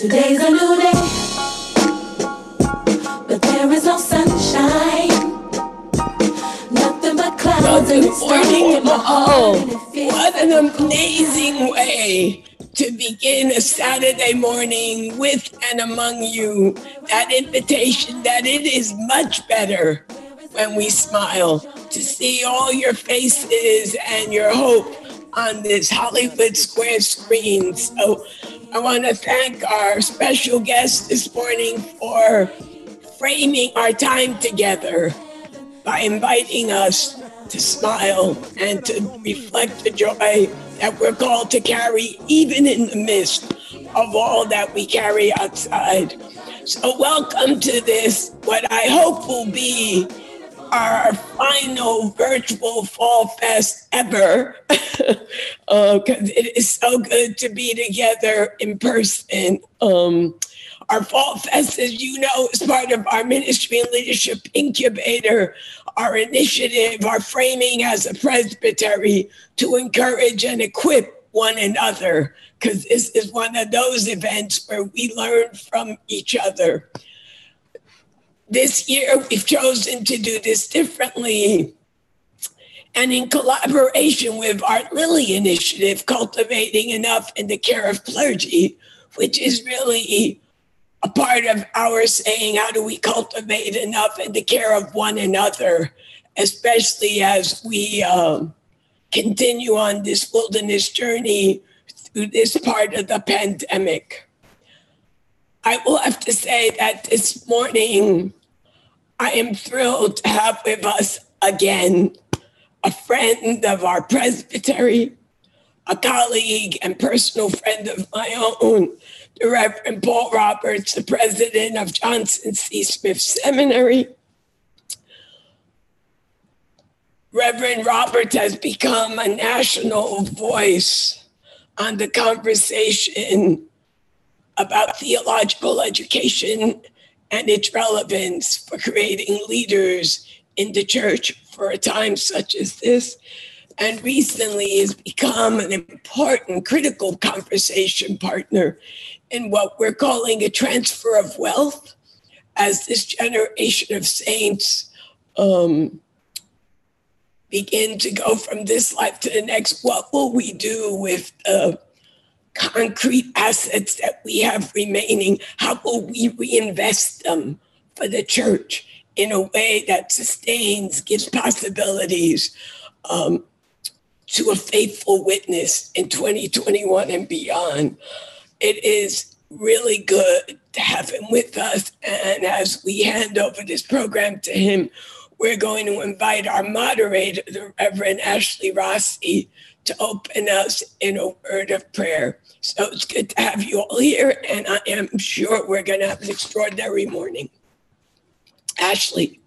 Today's a new day, but there is no sunshine. Nothing but clouds and it's staying morning, in my heart. Oh, all. What an amazing way to begin a Saturday morning with and among you. That invitation that it is much better when we smile to see all your faces and your hope on this Hollywood Square screen. So I want to thank our special guest this morning for framing our time together by inviting us to smile and to reflect the joy that we're called to carry, even in the midst of all that we carry outside. So, welcome to this, what I hope will be our final virtual Fall Fest ever. Because it is so good to be together in person. Um, our Fall Fest, as you know, is part of our Ministry and Leadership Incubator, our initiative, our framing as a presbytery to encourage and equip one another, because this is one of those events where we learn from each other. This year, we've chosen to do this differently. And in collaboration with our Lilly initiative, Cultivating Enough in the Care of Clergy, which is really a part of our saying, how do we cultivate enough in the care of one another, especially as we um, continue on this wilderness journey through this part of the pandemic. I will have to say that this morning, I am thrilled to have with us again a friend of our presbytery, a colleague and personal friend of my own, the Reverend Paul Roberts, the president of Johnson C. Smith Seminary. Reverend Roberts has become a national voice on the conversation about theological education and its relevance for creating leaders in the church for a time such as this. And recently has become an important, critical conversation partner in what we're calling a transfer of wealth as this generation of saints um, begin to go from this life to the next. What will we do with the concrete assets that we have remaining? How will we reinvest them for the church in a way that sustains, gives possibilities um, to a faithful witness in 2021 and beyond? It is really good to have him with us. And as we hand over this program to him, we're going to invite our moderator, the Reverend Ashley Rossi, to open us in a word of prayer. So it's good to have you all here, and I am sure we're going to have an extraordinary morning. Ashley.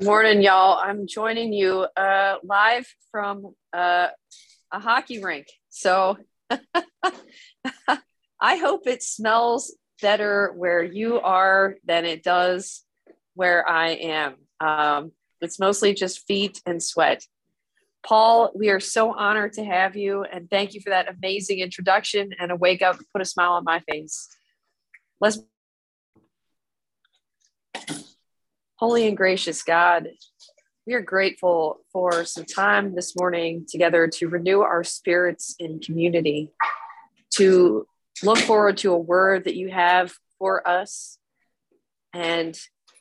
Morning, y'all. I'm joining you uh, live from uh, a hockey rink. So I hope it smells better where you are than it does where I am. Um, it's mostly just feet and sweat. Paul, we are so honored to have you and thank you for that amazing introduction and a wake up, put a smile on my face. Let's Holy and gracious God, we are grateful for some time this morning together to renew our spirits in community, to look forward to a word that you have for us, and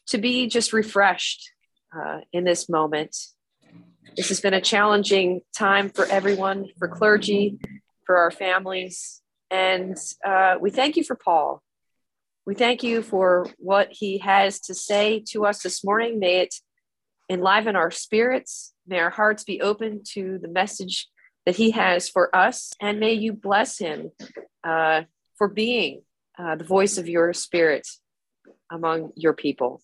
to be just refreshed uh, in this moment. This has been a challenging time for everyone, for clergy, for our families. And uh, we thank you for Paul. We thank you for what he has to say to us this morning. May it enliven our spirits. May our hearts be open to the message that he has for us. And may you bless him uh, for being uh, the voice of your spirit among your people.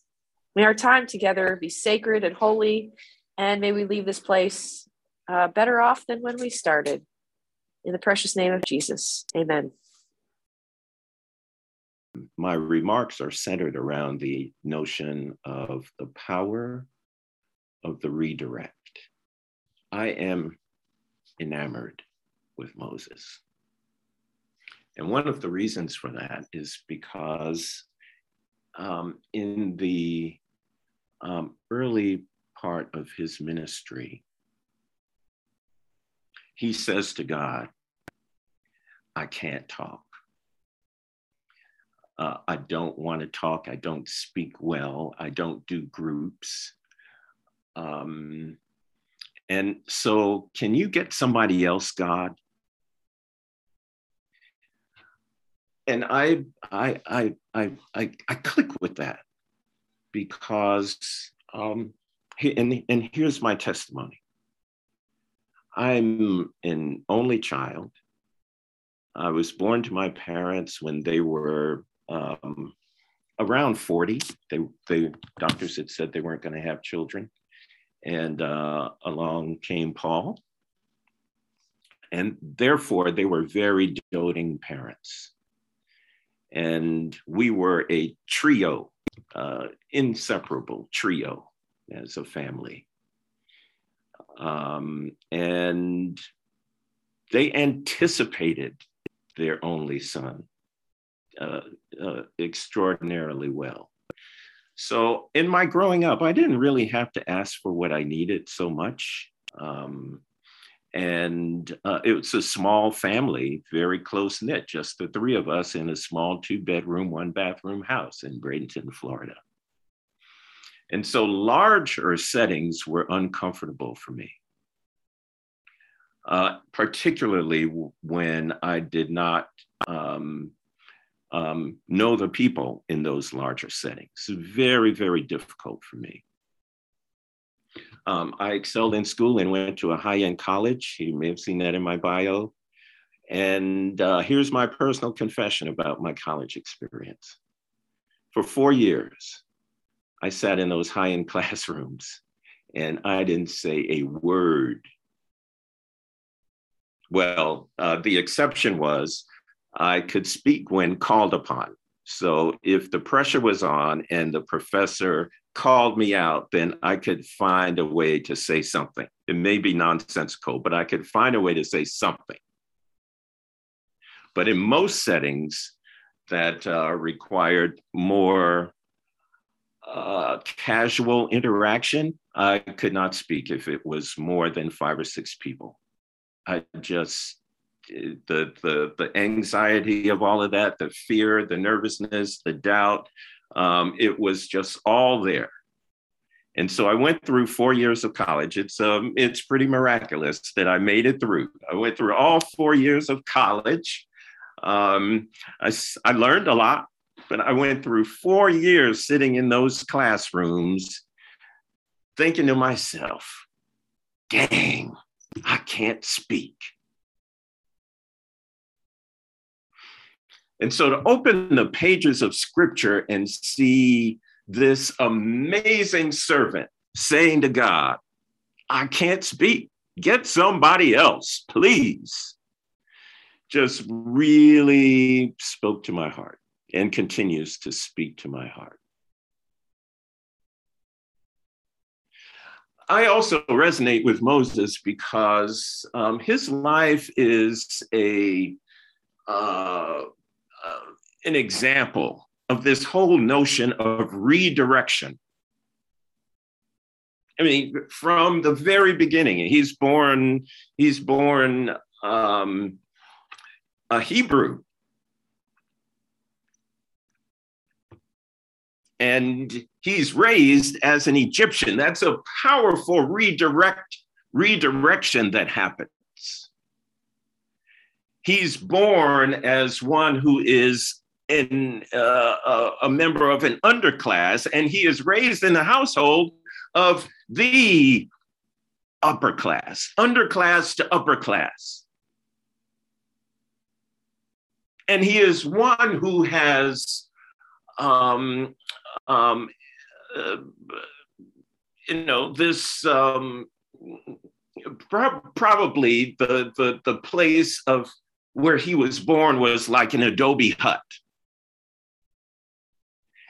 May our time together be sacred and holy. And may we leave this place uh, better off than when we started. In the precious name of Jesus, amen. my remarks are centered around the notion of the power of the redirect. I am enamored with Moses. And one of the reasons for that is because um, in the um, early part of his ministry, he says to God, I can't talk. Uh, I don't want to talk. I don't speak well. I don't do groups. Um, and so, can you get somebody else, God? And I, I, I, I, I, I click with that because, um, and, and here's my testimony. I'm an only child. I was born to my parents when they were um, around 40. They, they, doctors had said they weren't going to have children. And uh, along came Paul. And therefore, they were very doting parents. And we were a trio, uh, inseparable trio as a family. Um, and they anticipated their only son uh, uh, extraordinarily well. So, in my growing up, I didn't really have to ask for what I needed so much. Um, and uh, it was a small family, very close knit, just the three of us in a small two bedroom, one bathroom house in Bradenton, Florida. And so larger settings were uncomfortable for me, uh, particularly when I did not um, um, know the people in those larger settings. Very, very difficult for me. Um, I excelled in school and went to a high end college. You may have seen that in my bio. And uh, here's my personal confession about my college experience. For four years, I sat in those high end classrooms and I didn't say a word. Well, uh, the exception was I could speak when called upon. So if the pressure was on and the professor called me out, then I could find a way to say something. It may be nonsensical, but I could find a way to say something. But in most settings that uh, required more uh, casual interaction, I could not speak if it was more than five or six people. I just the the the anxiety of all of that, the fear, the nervousness, the doubt. Um, it was just all there. And so I went through four years of college. It's um, it's pretty miraculous that I made it through. I went through all four years of college. Um, I, I learned a lot, but I went through four years sitting in those classrooms, thinking to myself, "Dang, I can't speak." And so to open the pages of scripture and see this amazing servant saying to God, I can't speak, get somebody else, please, just really spoke to my heart and continues to speak to my heart. I also resonate with Moses because um, his life is a uh, an example of this whole notion of redirection. I mean, from the very beginning, he's born, he's born um, a Hebrew. And he's raised as an Egyptian. That's a powerful redirect, redirection that happens he's born as one who is in, uh, a member of an underclass, and he is raised in the household of the upper class, underclass to upper class. And he is one who has, um, um, uh, you know, this um, pro- probably the, the, the place of where he was born was like an adobe hut.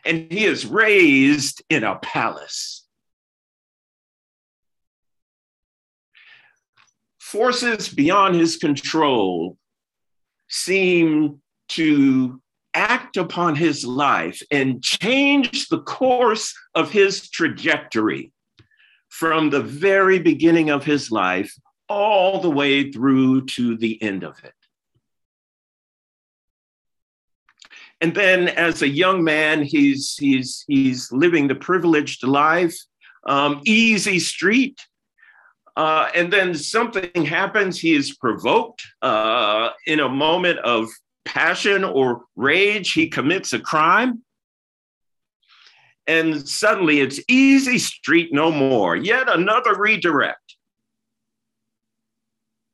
And he is raised in a palace. Forces beyond his control seem to act upon his life and change the course of his trajectory from the very beginning of his life all the way through to the end of it. And then as a young man, he's, he's, he's living the privileged life, um, easy street. Uh, and then something happens, he is provoked uh, in a moment of passion or rage, he commits a crime. And suddenly it's easy street no more, yet another redirect.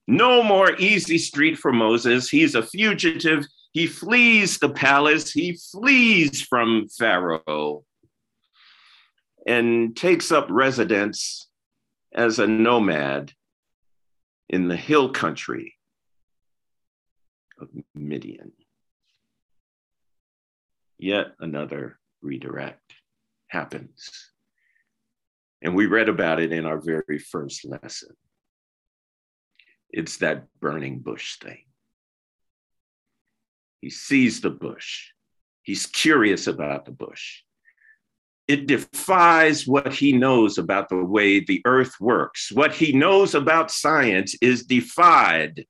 No more easy street for Moses. He's a fugitive. He flees the palace. He flees from Pharaoh and takes up residence as a nomad in the hill country of Midian. Yet another redirect happens. And we read about it in our very first lesson. It's that burning bush thing. He sees the bush. He's curious about the bush. It defies what he knows about the way the earth works. What he knows about science is defied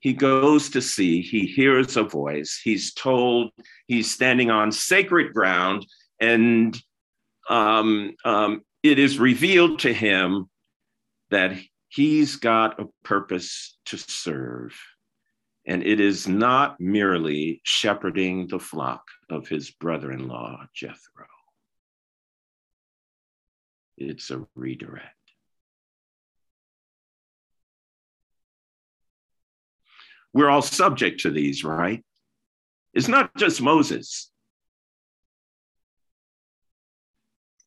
he goes to see, he hears a voice, he's told he's standing on sacred ground, and um, um, it is revealed to him that he's got a purpose to serve. And it is not merely shepherding the flock of his brother in law, Jethro, it's a redirect. We're all subject to these, right? It's not just Moses.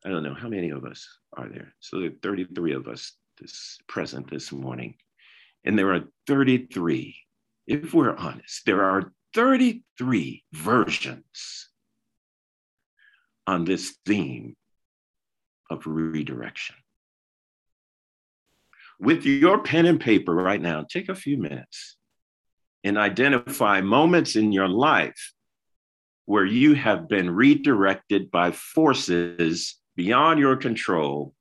I don't know how many of us are there. So there are 33 of us this present this morning. And there are 33, if we're honest, there are 33 versions on this theme of redirection. With your pen and paper right now, take a few minutes and identify moments in your life where you have been redirected by forces beyond your control.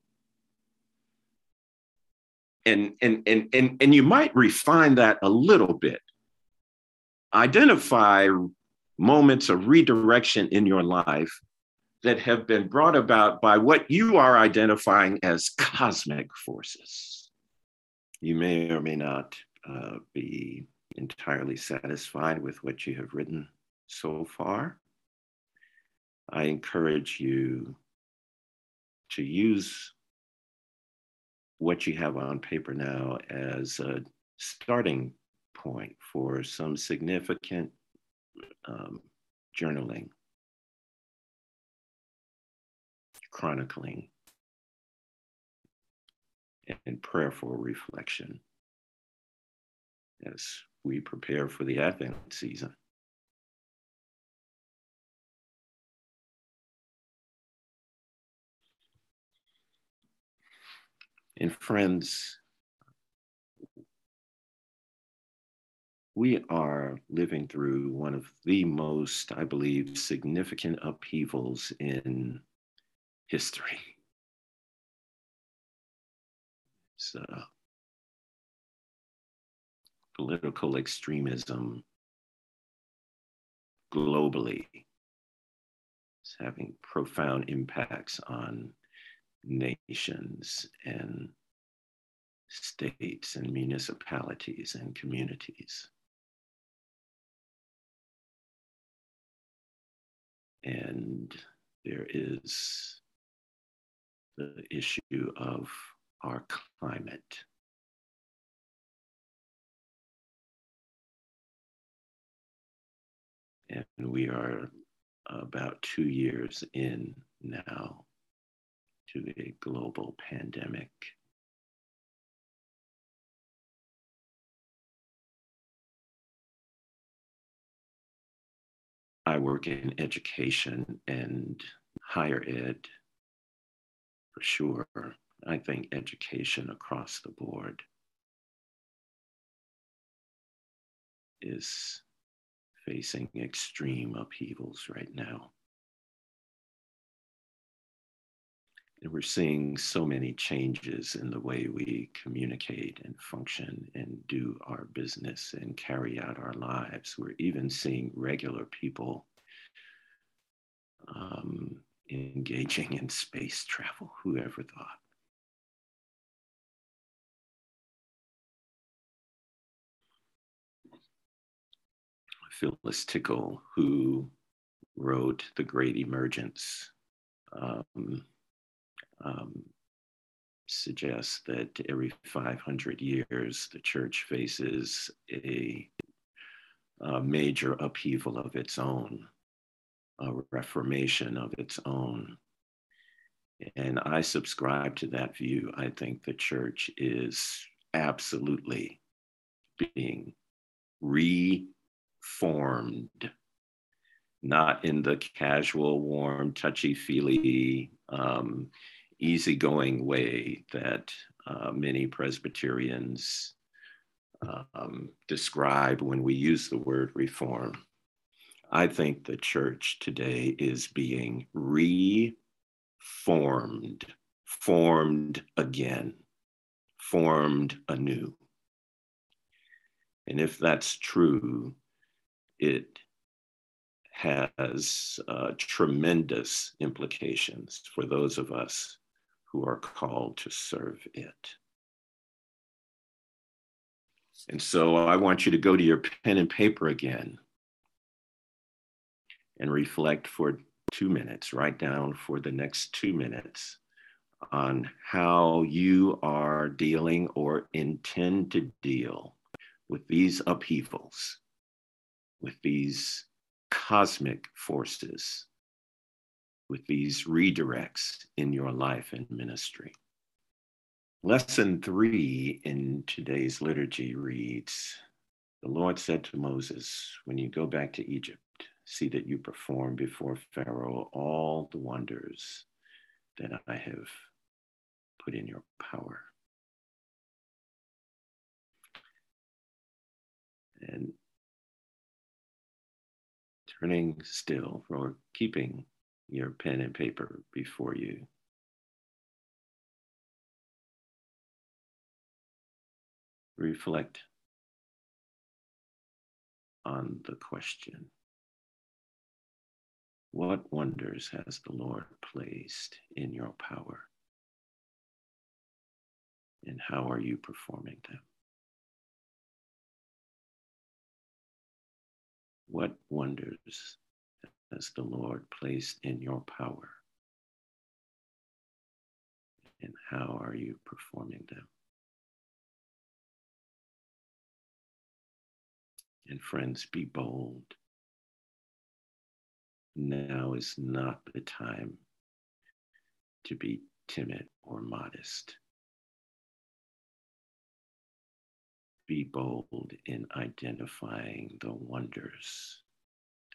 And, and, and, and, and you might refine that a little bit. Identify moments of redirection in your life that have been brought about by what you are identifying as cosmic forces. You may or may not uh, be entirely satisfied with what you have written so far, I encourage you to use what you have on paper now as a starting point for some significant um, journaling, chronicling, and prayerful reflection. As we prepare for the Advent season. And friends, we are living through one of the most, I believe, significant upheavals in history. Uh, political extremism globally is having profound impacts on nations and states and municipalities and communities. And there is the issue of our climate. And we are about two years in now to a global pandemic. I work in education and higher ed for sure. I think education across the board is facing extreme upheavals right now. We're seeing so many changes in the way we communicate and function and do our business and carry out our lives. We're even seeing regular people um, engaging in space travel. Who ever thought? Phyllis Tickle, who wrote The Great Emergence, um, um, suggests that every 500 years the church faces a, a major upheaval of its own, a reformation of its own. And I subscribe to that view. I think the church is absolutely being reformed, not in the casual, warm, touchy feely, um, easygoing way that uh, many Presbyterians um, describe when we use the word reform. I think the church today is being reformed, formed again, formed anew. And if that's true, it has uh, tremendous implications for those of us who are called to serve it. And so I want you to go to your pen and paper again and reflect for two minutes, write down for the next two minutes on how you are dealing or intend to deal with these upheavals with these cosmic forces, with these redirects in your life and ministry. Lesson three in today's liturgy reads The Lord said to Moses, When you go back to Egypt, see that you perform before Pharaoh all the wonders that I have put in your power. And turning still or keeping your pen and paper before you. Reflect on the question What wonders has the Lord placed in your power? And how are you performing them? What wonders has the Lord placed in your power? And how are you performing them? And friends, be bold. Now is not the time to be timid or modest. be bold in identifying the wonders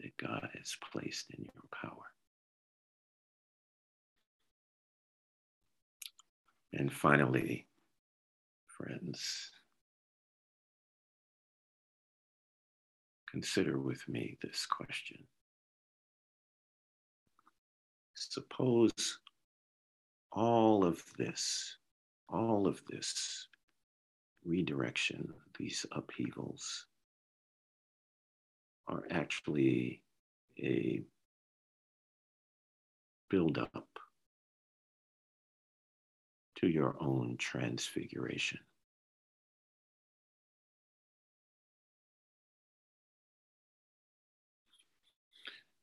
that God has placed in your power. And finally, friends, consider with me this question. Suppose all of this, all of this redirection, these upheavals, are actually a build-up to your own transfiguration.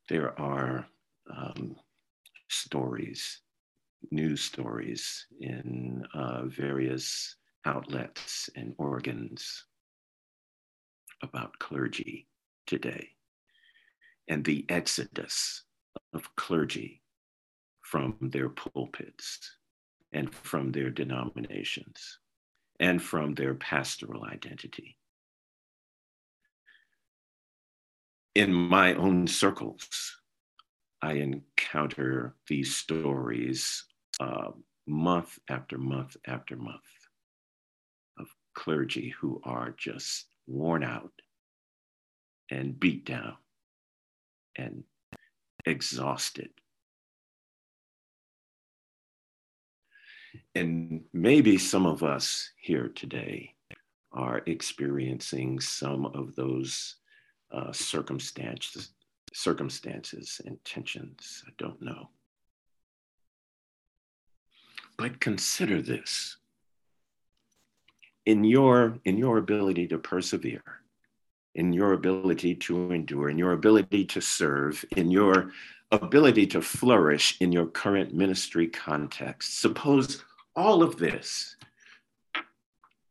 There are um, stories, news stories in uh, various outlets and organs about clergy today and the exodus of clergy from their pulpits and from their denominations and from their pastoral identity. In my own circles, I encounter these stories uh, month after month after month of clergy who are just worn out, and beat down and exhausted. And maybe some of us here today are experiencing some of those uh, circumstances, circumstances and tensions. I don't know. But consider this in your in your ability to persevere in your ability to endure in your ability to serve in your ability to flourish in your current ministry context suppose all of this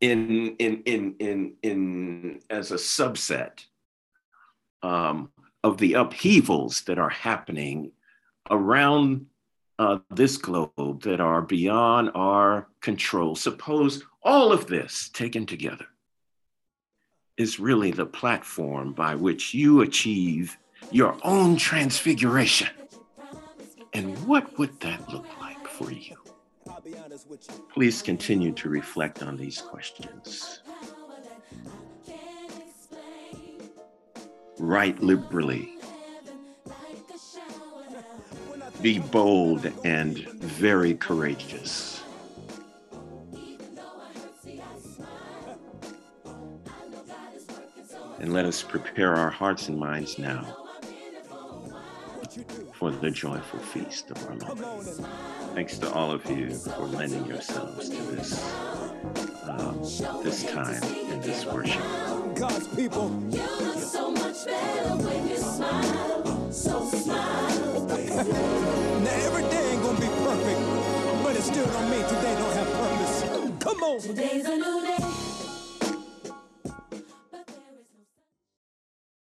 in in in in in as a subset um, of the upheavals that are happening around uh, this globe that are beyond our control. Suppose all of this taken together is really the platform by which you achieve your own transfiguration. And what would that look like for you? Please continue to reflect on these questions. Write liberally. Be bold and very courageous. And let us prepare our hearts and minds now for the joyful feast of our Lord. Thanks to all of you for lending yourselves to this um, this time and this worship. God's people. You look so much better when you smile. So smile. now every day ain't gonna be perfect, but it still don't mean today don't have purpose. Come on. Today's a new day.